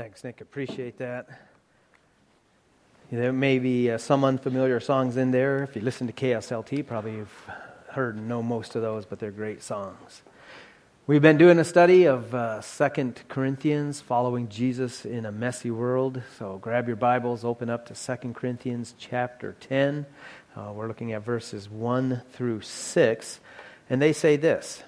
Thanks, Nick. Appreciate that. There may be uh, some unfamiliar songs in there. If you listen to KSLT, probably you've heard and know most of those, but they're great songs. We've been doing a study of uh, Corinthians, following Jesus in a messy world. So grab your Bibles, open up to Second Corinthians chapter 10. Uh, we're looking at verses 1 through 6. And they say this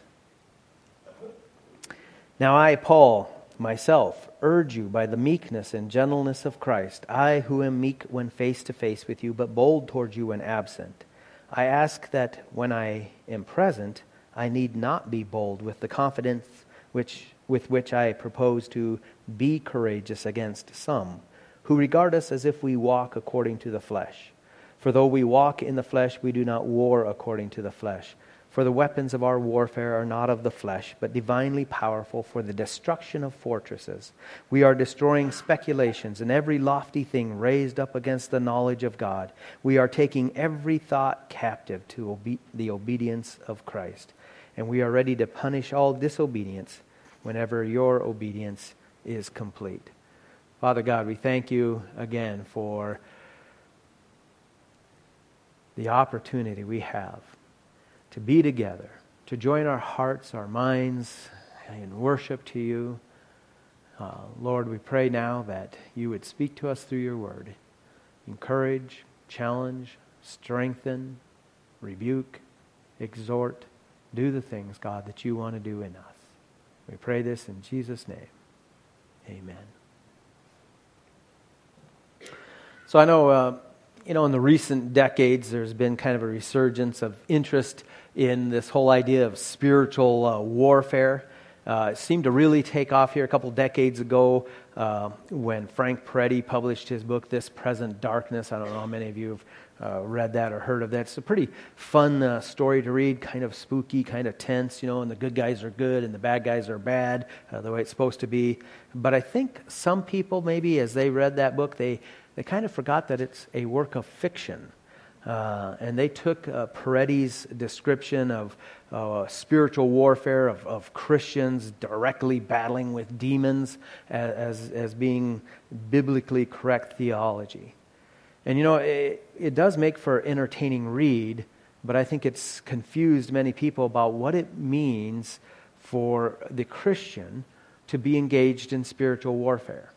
Now I, Paul, myself, urge you by the meekness and gentleness of Christ, I who am meek when face to face with you, but bold towards you when absent. I ask that when I am present, I need not be bold with the confidence which, with which I propose to be courageous against some, who regard us as if we walk according to the flesh. For though we walk in the flesh, we do not war according to the flesh. For the weapons of our warfare are not of the flesh, but divinely powerful for the destruction of fortresses. We are destroying speculations and every lofty thing raised up against the knowledge of God. We are taking every thought captive to obe- the obedience of Christ. And we are ready to punish all disobedience whenever your obedience is complete. Father God, we thank you again for the opportunity we have to be together, to join our hearts, our minds in worship to you. Uh, Lord, we pray now that you would speak to us through your word. Encourage, challenge, strengthen, rebuke, exhort. Do the things, God, that you want to do in us. We pray this in Jesus' name. Amen. So I know, uh, you know, in the recent decades, there's been kind of a resurgence of interest in this whole idea of spiritual uh, warfare. Uh, it seemed to really take off here a couple decades ago uh, when Frank Peretti published his book, This Present Darkness. I don't know how many of you have uh, read that or heard of that. It's a pretty fun uh, story to read, kind of spooky, kind of tense, you know, and the good guys are good and the bad guys are bad, uh, the way it's supposed to be. But I think some people, maybe as they read that book, they, they kind of forgot that it's a work of fiction. Uh, and they took uh, Peretti's description of uh, spiritual warfare of, of, Christians directly battling with demons as, as being biblically correct theology. And you know, it, it does make for entertaining read, but I think it's confused many people about what it means for the Christian to be engaged in spiritual warfare.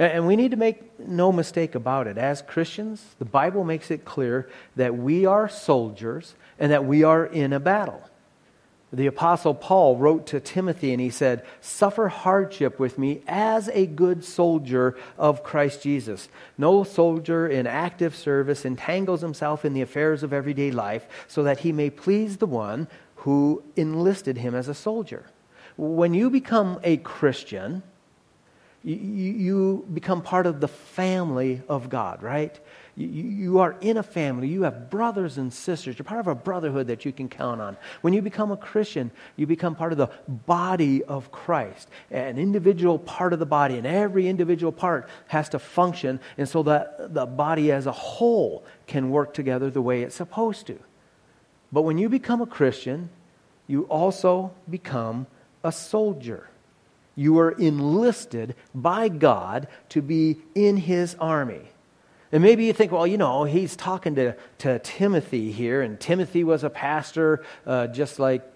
And we need to make no mistake about it. As Christians, the Bible makes it clear that we are soldiers and that we are in a battle. The Apostle Paul wrote to Timothy and he said, Suffer hardship with me as a good soldier of Christ Jesus. No soldier in active service entangles himself in the affairs of everyday life so that he may please the one who enlisted him as a soldier. When you become a Christian, you, become part of the family of God, right? You, you are in a family. You have brothers and sisters. You're part of a brotherhood that you can count on. When you become a Christian, you become part of the body of Christ, an individual part of the body, and every individual part has to function, and so that the body as a whole can work together the way it's supposed to. But when you become a Christian, you also become a soldier. You are enlisted by God to be in his army. And maybe you think, well, you know, he's talking to, to Timothy here, and Timothy was a pastor uh, just like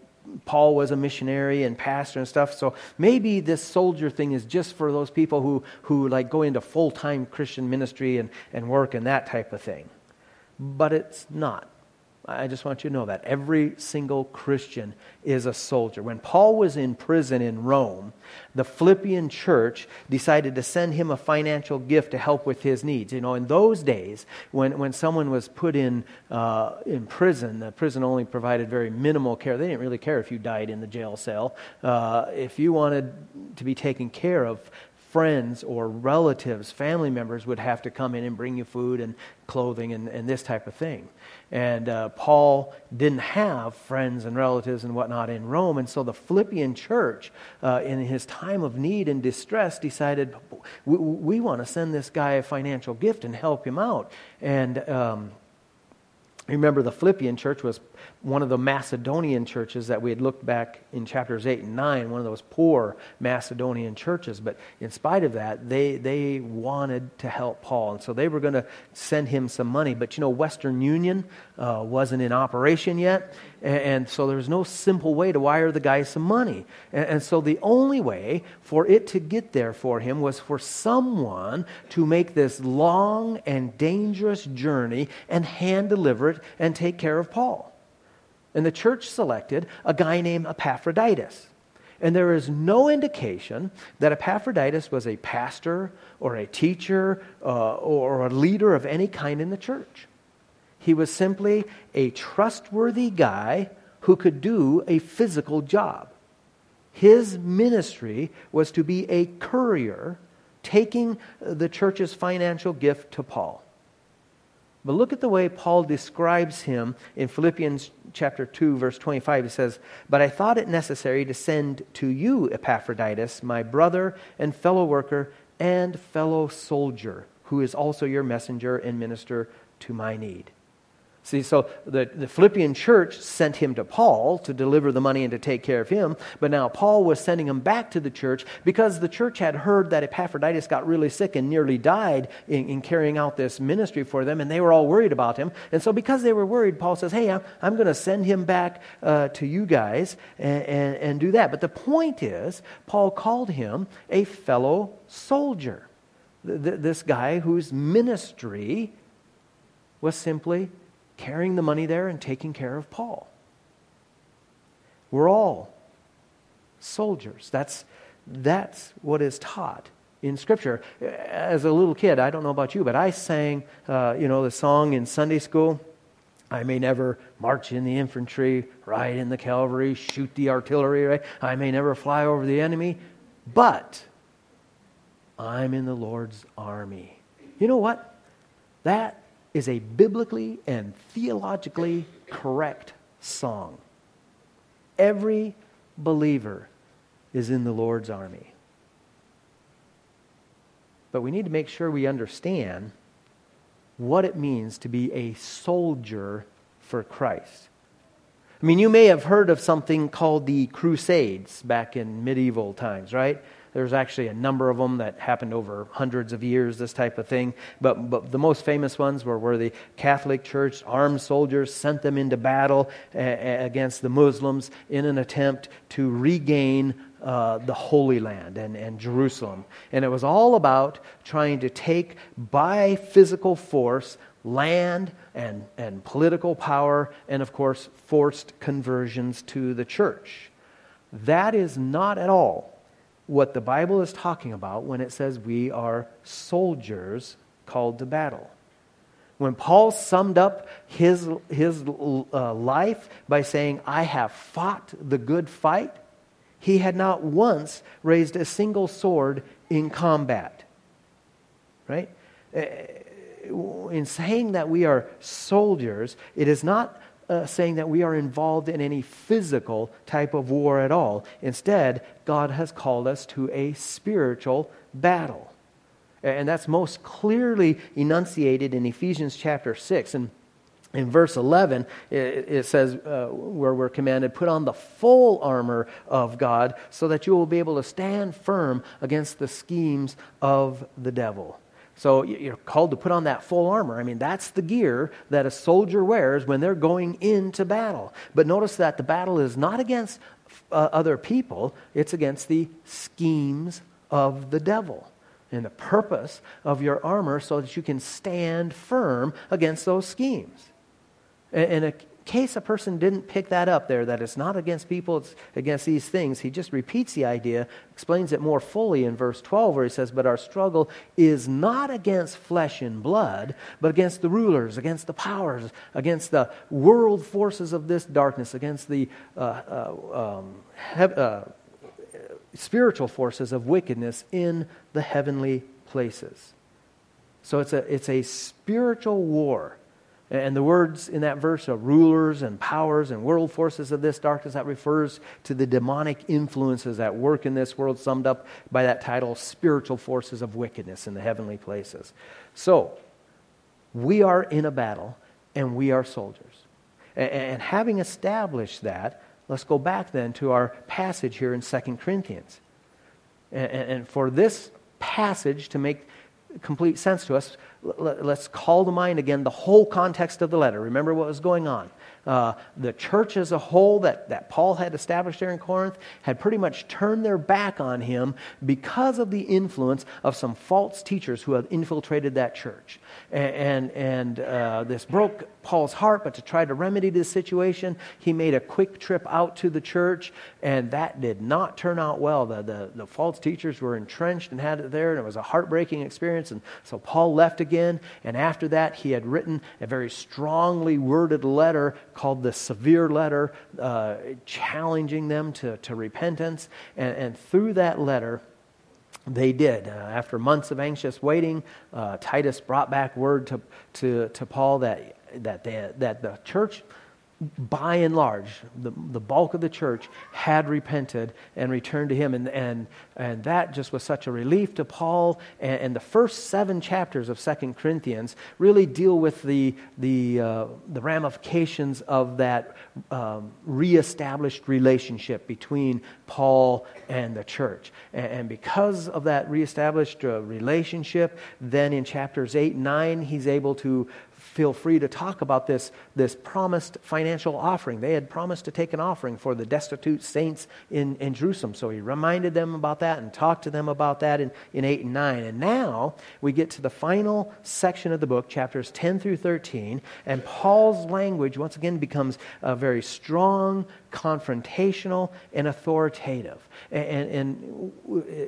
Paul was a missionary and pastor and stuff. So maybe this soldier thing is just for those people who, who like go into full time Christian ministry and, and work and that type of thing. But it's not. I just want you to know that. Every single Christian is a soldier. When Paul was in prison in Rome, the Philippian church decided to send him a financial gift to help with his needs. You know, in those days, when, when someone was put in, uh, in prison, the prison only provided very minimal care. They didn't really care if you died in the jail cell. Uh, if you wanted to be taken care of, friends or relatives, family members would have to come in and bring you food and clothing and, and this type of thing. And uh, Paul didn't have friends and relatives and whatnot in Rome. And so the Philippian church, uh, in his time of need and distress, decided we, we want to send this guy a financial gift and help him out. And um, remember, the Philippian church was one of the Macedonian churches that we had looked back in chapters 8 and 9, one of those poor Macedonian churches. But in spite of that, they, they wanted to help Paul. And so they were going to send him some money. But you know, Western Union uh, wasn't in operation yet. And, and, so there was no simple way to wire the guy some money. And, and so the only way for it to get there for him was for someone to make this long and dangerous journey and hand deliver it and take care of Paul. And the church selected a guy named Epaphroditus. And there is no indication that Epaphroditus was a pastor or a teacher uh, or a leader of any kind in the church. He was simply a trustworthy guy who could do a physical job. His ministry was to be a courier taking the church's financial gift to Paul. But look at the way Paul describes him in Philippians chapter 2 verse 25 he says, "But I thought it necessary to send to you Epaphroditus, my brother and fellow worker and fellow soldier, who is also your messenger and minister to my need." See, so the, the Philippian church sent him to Paul to deliver the money and to take care of him, but now Paul was sending him back to the church because the church had heard that Epaphroditus got really sick and nearly died in, in carrying out this ministry for them, and they were all worried about him. And so, because they were worried, Paul says, Hey, I'm, I'm going to send him back uh, to you guys and, and, and do that. But the point is, Paul called him a fellow soldier. This guy whose ministry was simply carrying the money there and taking care of Paul. We're all soldiers. That's, that's what is taught in Scripture. As a little kid, I don't know about you, but I sang, uh, you know, the song in Sunday school. I may never march in the infantry, ride in the cavalry, shoot the artillery. Right? I may never fly over the enemy, but I'm in the Lord's army. You know what? That is a biblically and theologically correct song. Every believer is in the Lord's army. But we need to make sure we understand what it means to be a soldier for Christ. I mean, you may have heard of something called the Crusades back in medieval times, right? There's actually a number of them that happened over hundreds of years, this type of thing. But, but the most famous ones were where the Catholic Church, armed soldiers, sent them into battle against the Muslims in an attempt to regain uh, the Holy Land and, and Jerusalem. And it was all about trying to take by physical force land and, and political power, and of course, forced conversions to the church. That is not at all what the Bible is talking about when it says we are soldiers called to battle. When Paul summed up his, his uh, life by saying, I have fought the good fight, he had not once raised a single sword in combat. Right? Uh, in saying that we are soldiers, it is not uh, saying that we are involved in any physical type of war at all. Instead, God has called us to a spiritual battle. And that's most clearly enunciated in Ephesians chapter 6. And in verse 11, it, says, uh, where we're commanded, put on the full armor of God so that you will be able to stand firm against the schemes of the devil. So you're called to put on that full armor. I mean, that's the gear that a soldier wears when they're going into battle. But notice that the battle is not against uh, other people, it's against the schemes of the devil. And the purpose of your armor so that you can stand firm against those schemes. And, and case a person didn't pick that up there, that it's not against people, it's against these things, he just repeats the idea, explains it more fully in verse 12, where he says, But our struggle is not against flesh and blood, but against the rulers, against the powers, against the world forces of this darkness, against the uh, uh, um, he- uh, spiritual forces of wickedness in the heavenly places. So it's a, it's a spiritual war. And the words in that verse are rulers and powers and world forces of this darkness. That refers to the demonic influences that work in this world, summed up by that title, spiritual forces of wickedness in the heavenly places. So, we are in a battle and we are soldiers. And, having established that, let's go back then to our passage here in 2 Corinthians. And for this passage to make complete sense to us, let's call to mind again the whole context of the letter. Remember what was going on uh, the church as a whole that, that Paul had established there in Corinth had pretty much turned their back on him because of the influence of some false teachers who had infiltrated that church. And, and, uh, this broke Paul's heart, but to try to remedy this situation, he made a quick trip out to the church, and that did not turn out well. The, the, the false teachers were entrenched and had it there, and it was a heartbreaking experience. And so Paul left again, and after that, he had written a very strongly worded letter called the Severe Letter, uh, challenging them to, to repentance. And, and through that letter, they did. Uh, after months of anxious waiting, uh, Titus brought back word to, to, to Paul that, that, they, that the church by and large, the, the bulk of the church had repented and returned to him. And, and, and that just was such a relief to Paul. And, and the first seven chapters of Second Corinthians really deal with the, the, uh, the ramifications of that um, reestablished relationship between Paul and the church. And, and because of that reestablished uh, relationship, then in chapters 8 and 9, he's able to feel free to talk about this, this promised financial offering. They had promised to take an offering for the destitute saints in, in Jerusalem. So he reminded them about that and talked to them about that in, in 8 and 9. And now we get to the final section of the book, chapters 10 through 13, and Paul's language once again becomes uh, very strong, confrontational, and authoritative. And, and, and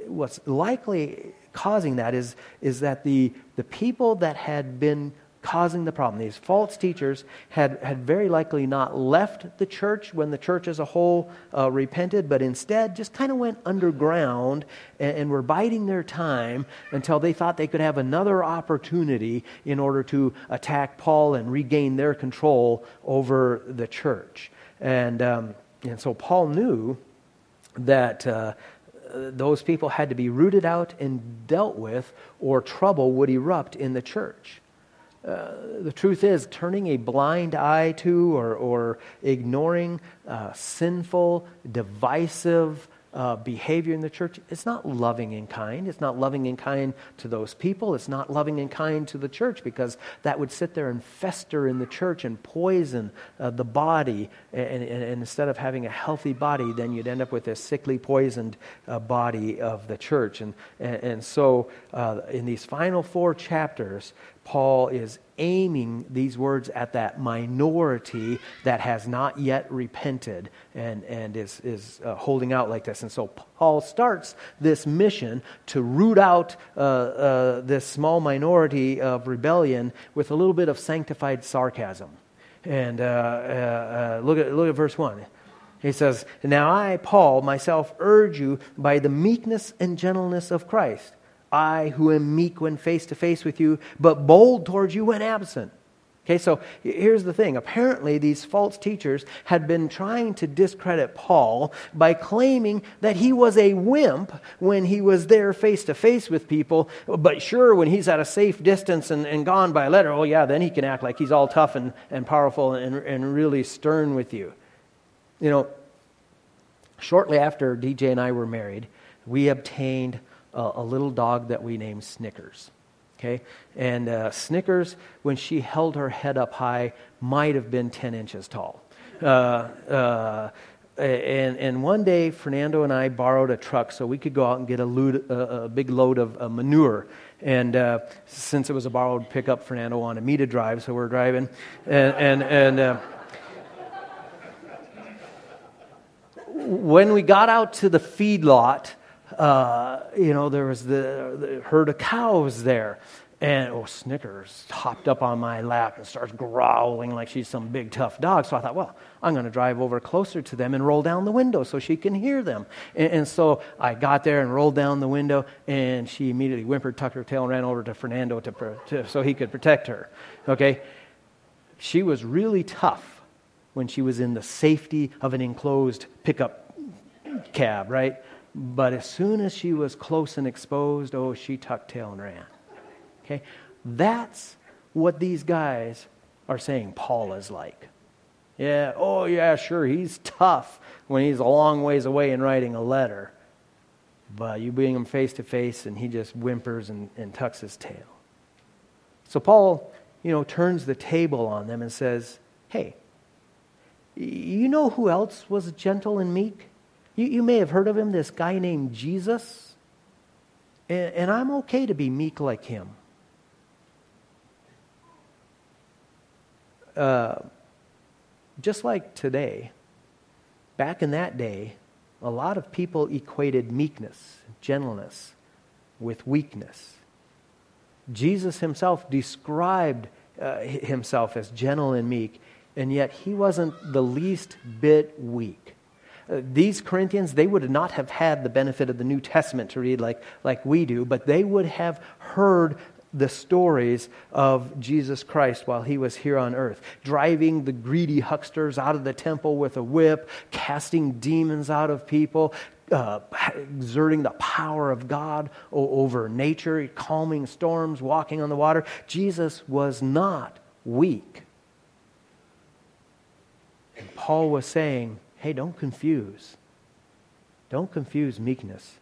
what's likely causing that is, is that the, the people that had been causing the problem. These false teachers had, had very likely not left the church when the church as a whole uh, repented, but instead just kind of went underground and, and were biding their time until they thought they could have another opportunity in order to attack Paul and regain their control over the church. And, um, and so Paul knew that. Uh, those people had to be rooted out and dealt with, or trouble would erupt in the church. Uh, the truth is, turning a blind eye to or, or ignoring uh, sinful, divisive uh, behavior in the church, it's not loving and kind. It's not loving and kind to those people. It's not loving and kind to the church because that would sit there and fester in the church and poison uh, the body. And, and, and, instead of having a healthy body, then you'd end up with a sickly, poisoned uh, body of the church. And, and, and so, in these final four chapters, Paul is aiming these words at that minority that has not yet repented and, and is, is uh, holding out like this. And so Paul starts this mission to root out uh, uh, this small minority of rebellion with a little bit of sanctified sarcasm. And uh, uh, uh, look, at, look at verse 1. He says, Now I, Paul, myself urge you by the meekness and gentleness of Christ I, who am meek when face to face with you, but bold towards you when absent. Okay, so here's the thing. Apparently, these false teachers had been trying to discredit Paul by claiming that he was a wimp when he was there face to face with people. But sure, when he's at a safe distance and, and gone by letter, oh, yeah, then he can act like he's all tough and, and powerful and, and really stern with you. You know, shortly after DJ and I were married, we obtained a, a little dog that we named Snickers. Okay? And uh, Snickers, when she held her head up high, might have been 10 inches tall. Uh, uh, and, and one day, Fernando and I borrowed a truck so we could go out and get a, load, a, big load of manure. And uh, since it was a borrowed pickup, Fernando wanted me to drive, so we're driving. And, and, and uh, when we got out to the feed lot, uh, you know, there was the, the, herd of cows there. And oh, Snickers hopped up on my lap and starts growling like she's some big tough dog. So I thought, well, I'm going to drive over closer to them and roll down the window so she can hear them. And, and, so I got there and rolled down the window, and she immediately whimpered, tucked her tail, and ran over to Fernando to, to, so he could protect her. Okay? She was really tough when she was in the safety of an enclosed pickup cab, right? But as soon as she was close and exposed, oh, she tucked tail and ran. Okay? That's what these guys are saying Paul is like. Yeah, oh, yeah, sure, he's tough when he's a long ways away and writing a letter. But you bring him face to face and he just whimpers and, and tucks his tail. So Paul, you know, turns the table on them and says, Hey, you know who else was gentle and meek? You, you may have heard of him, this guy named Jesus. And, and I'm okay to be meek like him. Uh, just like today, back in that day, a lot of people equated meekness, gentleness, with weakness. Jesus himself described uh, himself as gentle and meek, and yet he wasn't the least bit weak. These Corinthians, they would not have had the benefit of the New Testament to read like, like we do, but they would have heard the stories of Jesus Christ while he was here on earth, driving the greedy hucksters out of the temple with a whip, casting demons out of people, uh, exerting the power of God over nature, calming storms, walking on the water. Jesus was not weak. And Paul was saying, hey, don't confuse. Don't confuse meekness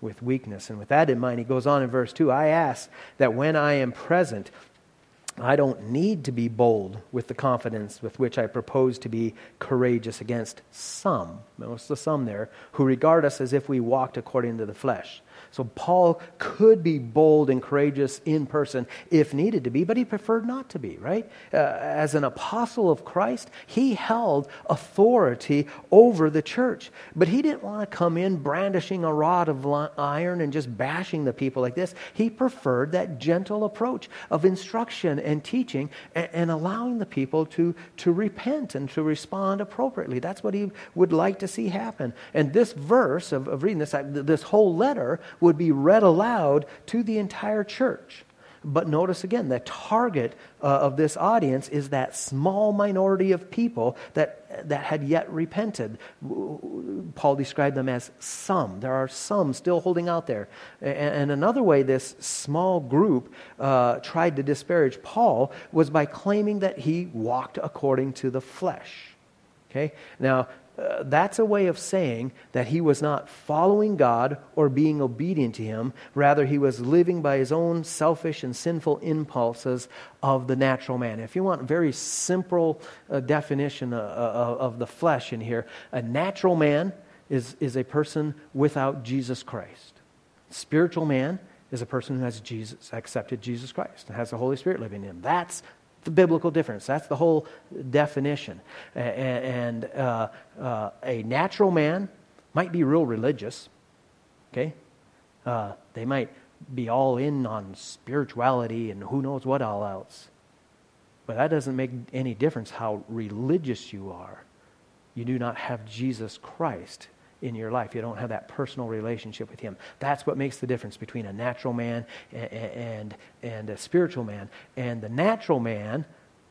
with weakness. And with that in mind, he goes on in verse 2 I ask that when I am present, I don't need to be bold with the confidence with which I propose to be courageous against some, most of some there, who regard us as if we walked according to the flesh. So Paul could be bold and courageous in person if needed to be, but he preferred not to be, right? Uh, as an apostle of Christ, he held authority over the church. But he didn't want to come in brandishing a rod of iron and just bashing the people like this. He preferred that gentle approach of instruction and teaching and, and allowing the people to, to repent and to respond appropriately. That's what he would like to see happen. And this verse of, of reading this, this whole letter would be read aloud to the entire church. But notice again, the target uh, of this audience is that small minority of people that, that had yet repented. Paul described them as some. There are some still holding out there. And, and another way this small group uh, tried to disparage Paul was by claiming that he walked according to the flesh. Okay? Now, uh, that's a way of saying that he was not following God or being obedient to him. Rather, he was living by his own selfish and sinful impulses of the natural man. If you want a very simple uh, definition uh, uh of the flesh in here, a natural man is, is a person without Jesus Christ. Spiritual man is a person who has Jesus, accepted Jesus Christ and has the Holy Spirit living in him. That's the biblical difference. That's the whole definition. And uh, uh, a natural man might be real religious, okay? Uh, they might be all in on spirituality and who knows what all else. But that doesn't make any difference how religious you are. You do not have Jesus Christ in your life. You don't have that personal relationship with Him. That's what makes the difference between a natural man and, and, and a spiritual man. And the natural man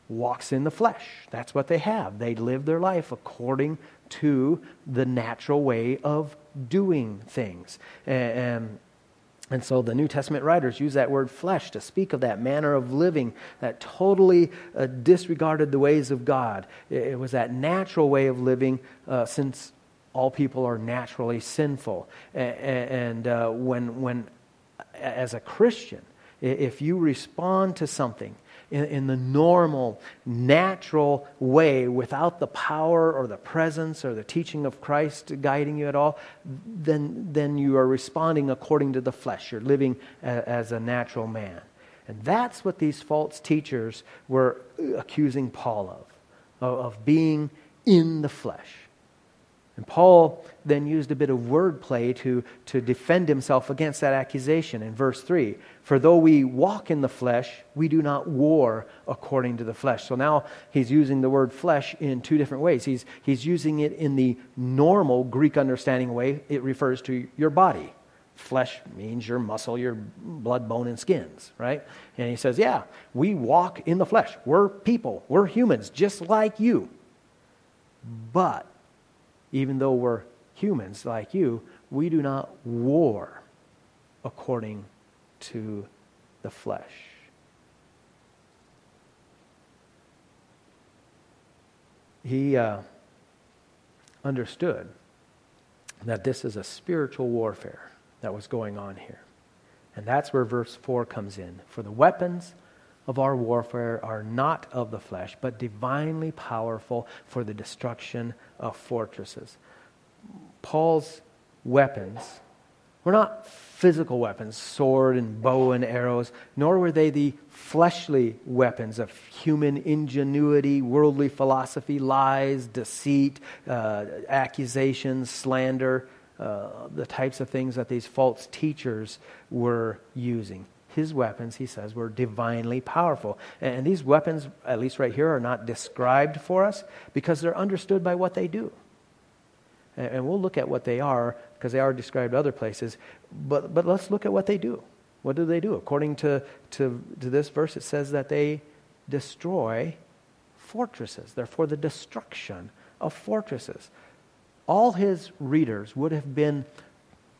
walks in the flesh. That's what they have. They live their life according to the natural way of doing things. And, and so the New Testament writers use that word flesh to speak of that manner of living that totally uh, disregarded the ways of God. It, it, was that natural way of living uh, since all people are naturally sinful. And, uh, when, when, as a Christian, if you respond to something in, in, the normal, natural way without the power or the presence or the teaching of Christ guiding you at all, then, then you are responding according to the flesh. You're living a, as a natural man. And that's what these false teachers were accusing Paul of, of, of being in the flesh. And Paul then used a bit of wordplay to, to defend himself against that accusation in verse 3. For though we walk in the flesh, we do not war according to the flesh. So now he's using the word flesh in two different ways. He's, he's using it in the normal Greek understanding way, it refers to your body. Flesh means your muscle, your blood, bone, and skins, right? And he says, Yeah, we walk in the flesh. We're people, we're humans, just like you. But even though we're humans like you, we do not war according to the flesh. he uh, understood that this is a spiritual warfare that was going on here. And that's where verse 4 comes in. For the weapons of our warfare are not of the flesh, but divinely powerful for the destruction of fortresses. Paul's weapons were not physical weapons, sword and bow and arrows, nor were they the fleshly weapons of human ingenuity, worldly philosophy, lies, deceit, uh, accusations, slander, uh, the types of things that these false teachers were using. His weapons, he says, were divinely powerful. And these weapons, at least right here, are not described for us because they're understood by what they do. And we'll look at what they are because they are described other places. But, but let's look at what they do. What do they do? According to, to, to this verse, it says that they destroy fortresses. They're for the destruction of fortresses. All his readers would have been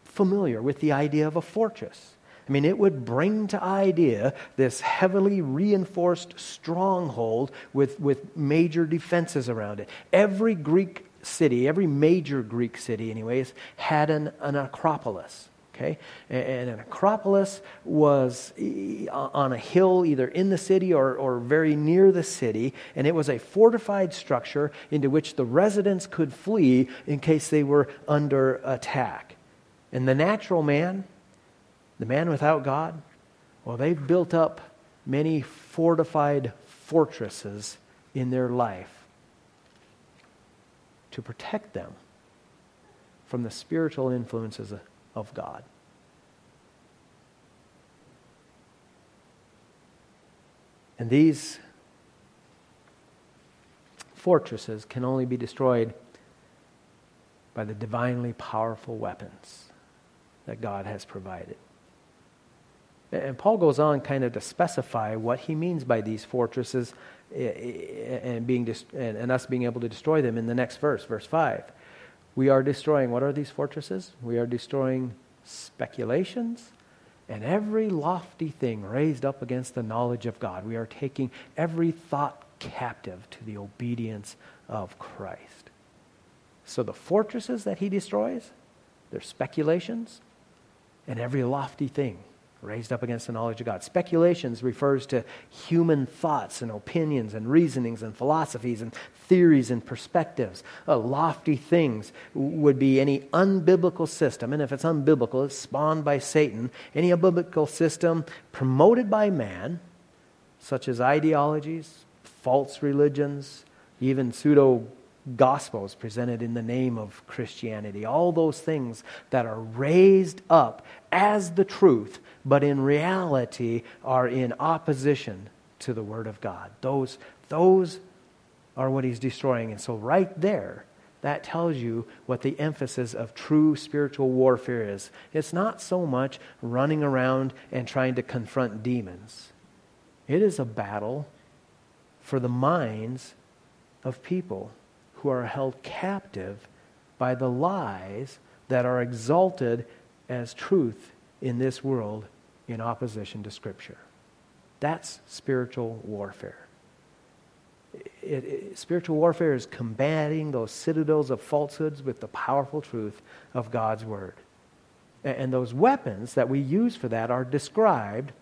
familiar with the idea of a fortress. I mean, it would bring to idea this heavily reinforced stronghold with, with major defenses around it. Every Greek city, every major Greek city, anyways, had an, an acropolis. Okay? And an acropolis was on a hill either in the city or, or very near the city, and it was a fortified structure into which the residents could flee in case they were under attack. And the natural man, the man without God, well, they've built up many fortified fortresses in their life to protect them from the spiritual influences of God. And these fortresses can only be destroyed by the divinely powerful weapons that God has provided. And Paul goes on kind of to specify what he means by these fortresses and, being and us being able to destroy them in the next verse, verse 5. We are destroying, what are these fortresses? We are destroying speculations and every lofty thing raised up against the knowledge of God. We are taking every thought captive to the obedience of Christ. So the fortresses that he destroys, they're speculations and every lofty thing raised up against the knowledge of God. Speculations refers to human thoughts and opinions and reasonings and philosophies and theories and perspectives. Uh, lofty things would be any unbiblical system, and if it's unbiblical, it's spawned by Satan. Any unbiblical system promoted by man, such as ideologies, false religions, even pseudo gospels presented in the name of Christianity. All those things that are raised up as the truth but in reality are in opposition to the Word of God. Those, those are what he's destroying. And so, right there, that tells you what the emphasis of true spiritual warfare is. It's not so much running around and trying to confront demons, it is a battle for the minds of people who are held captive by the lies that are exalted as truth in this world in opposition to Scripture. That's spiritual warfare. It, it, spiritual warfare is combating those citadels of falsehoods with the powerful truth of God's Word. And, and those weapons that we use for that are described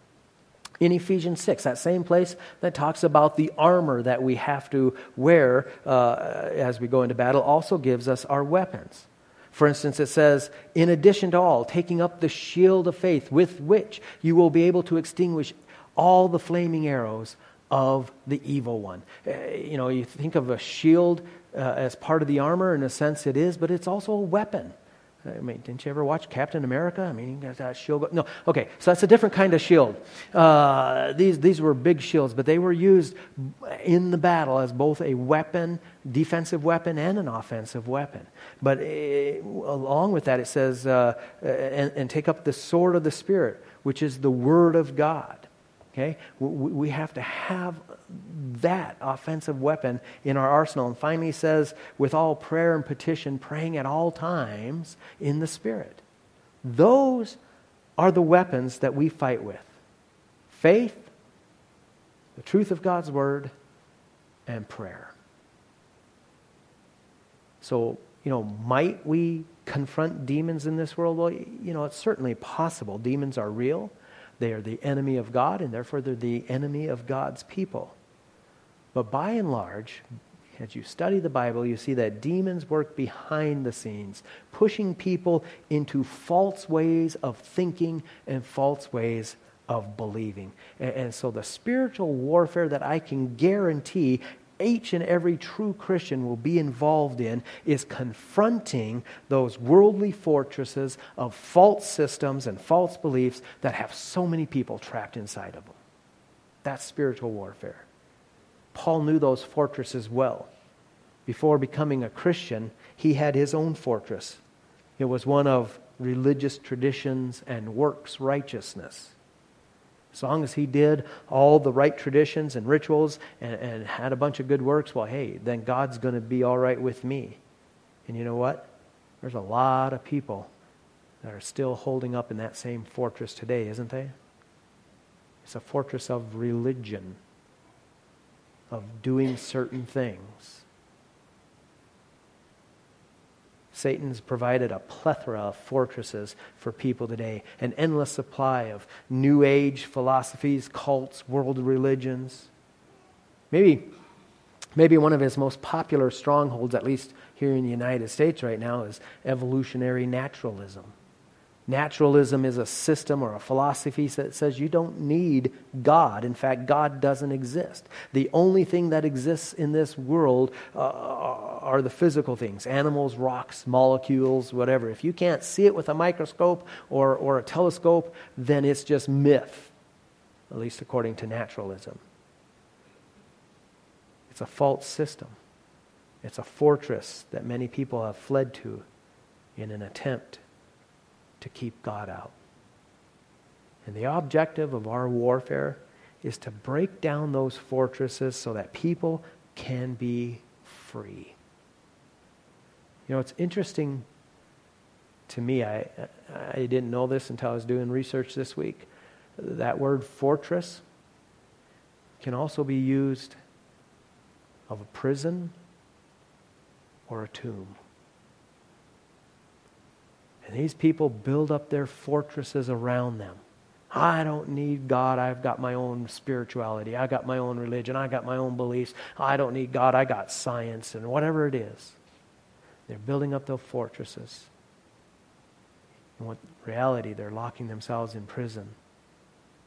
in Ephesians 6, that same place that talks about the armor that we have to wear uh, as we go into battle, also gives us our weapons. For instance, it says, in addition to all, taking up the shield of faith with which you will be able to extinguish all the flaming arrows of the evil one. Uh, you know, you think of a shield uh, as part of the armor, in a sense it is, but it's also a weapon. I mean, didn't you ever watch Captain America? I mean, you got that shield. No, okay, so that's a different kind of shield. Uh, these, these were big shields, but they were used in the battle as both a weapon, defensive weapon, and an offensive weapon. But it, uh, along with that, it says, uh, and, and take up the sword of the Spirit, which is the Word of God. Okay? We have to have that offensive weapon in our arsenal. And finally, he says, with all prayer and petition, praying at all times in the Spirit. Those are the weapons that we fight with faith, the truth of God's Word, and prayer. So, you know, might we confront demons in this world? Well, you know, it's certainly possible. Demons are real. They are the enemy of God, and therefore they're the enemy of God's people. But by and large, as you study the Bible, you see that demons work behind the scenes, pushing people into false ways of thinking and false ways of believing. And, and, so the spiritual warfare that I can guarantee each and every true Christian will be involved in is confronting those worldly fortresses of false systems and false beliefs that have so many people trapped inside of them. That's spiritual warfare. Paul knew those fortresses well. Before becoming a Christian, he had his own fortress. It was one of religious traditions and works righteousness. As long as he did all the right traditions and rituals and, and had a bunch of good works, well, hey, then God's going to be all right with me. And you know what? There's a lot of people that are still holding up in that same fortress today, isn't they? It's a fortress of religion, of doing certain things. Satan's provided a plethora of fortresses for people today, an endless supply of New Age philosophies, cults, world religions. Maybe, maybe one of his most popular strongholds, at least here in the United States right now, is evolutionary naturalism. Naturalism is a system or a philosophy that says you don't need God. In fact, God doesn't exist. The only thing that exists in this world uh, are the physical things animals, rocks, molecules, whatever. If you can't see it with a microscope or, or a telescope, then it's just myth, at least according to naturalism. It's a false system, it's a fortress that many people have fled to in an attempt to keep God out. And the objective of our warfare is to break down those fortresses so that people can be free. You know, it's interesting to me. I, I didn't know this until I was doing research this week. That word fortress can also be used of a prison or a tomb. And these people build up their fortresses around them. I don't need God. I've got my own spirituality. I got my own religion. I got my own beliefs. I don't need God. I got science and whatever it is. They're building up their fortresses. In what reality, they're locking themselves in prison.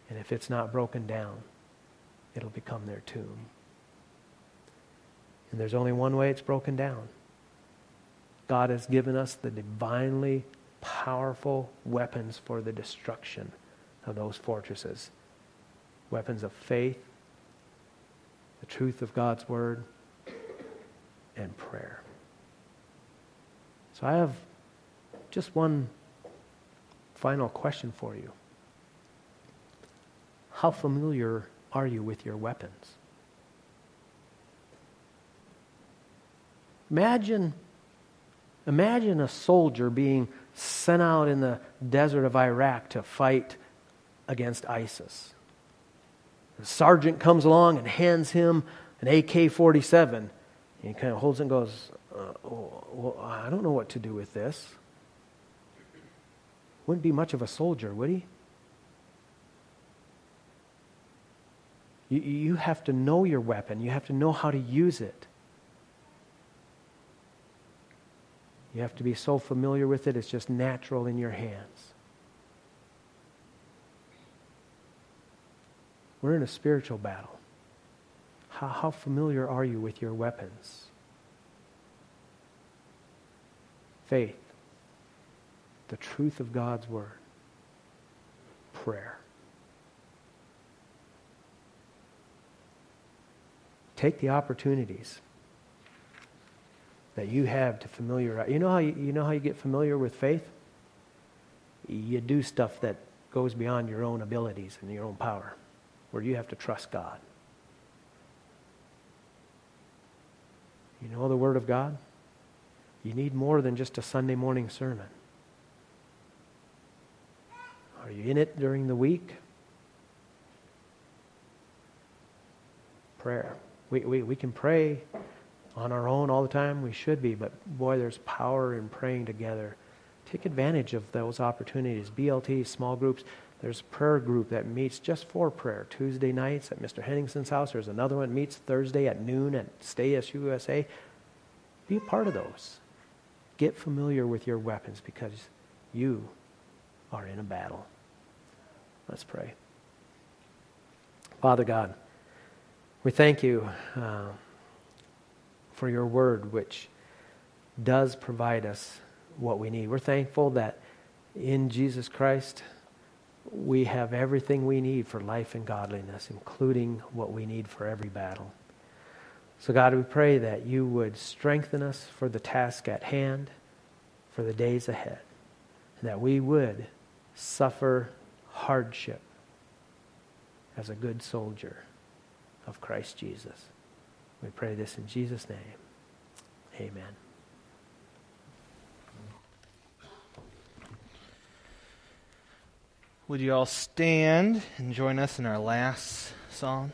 And if it's not broken down, it'll become their tomb. And there's only one way it's broken down. God has given us the divinely powerful weapons for the destruction of those fortresses weapons of faith, the truth of God's word, and prayer. So I have just one final question for you. How familiar are you with your weapons? Imagine, imagine a soldier being sent out in the desert of Iraq to fight against ISIS. The sergeant comes along and hands him an AK 47. He kind of holds it and goes, uh, oh, well, I don't know what to do with this. Wouldn't be much of a soldier, would he? You, you have to know your weapon, you have to know how to use it. You have to be so familiar with it, it's just natural in your hands. We're in a spiritual battle. How, how familiar are you with your weapons? Faith, the truth of God's Word, prayer. Take the opportunities that you have to familiarize. You know how you, you know how you get familiar with faith? You do stuff that goes beyond your own abilities and your own power, where you have to trust God. You know the Word of God? You need more than just a Sunday morning sermon. Are you in it during the week? Prayer. We, we, we can pray on our own all the time. We should be, but boy, there's power in praying together. Take advantage of those opportunities. BLT, small groups. There's a prayer group that meets just for prayer Tuesday nights at Mr. Henningson's house. There's another one that meets Thursday at noon at Stay SUSA. Be a part of those. Get familiar with your weapons because you are in a battle. Let's pray. Father God, we thank you uh, for your word, which does provide us what we need. We're thankful that in Jesus Christ, we have everything we need for life and godliness, including what we need for every battle. So, God, we pray that you would strengthen us for the task at hand, for the days ahead, and that we would suffer hardship as a good soldier of Christ Jesus. We pray this in Jesus' name. Amen. Would you all stand and join us in our last song?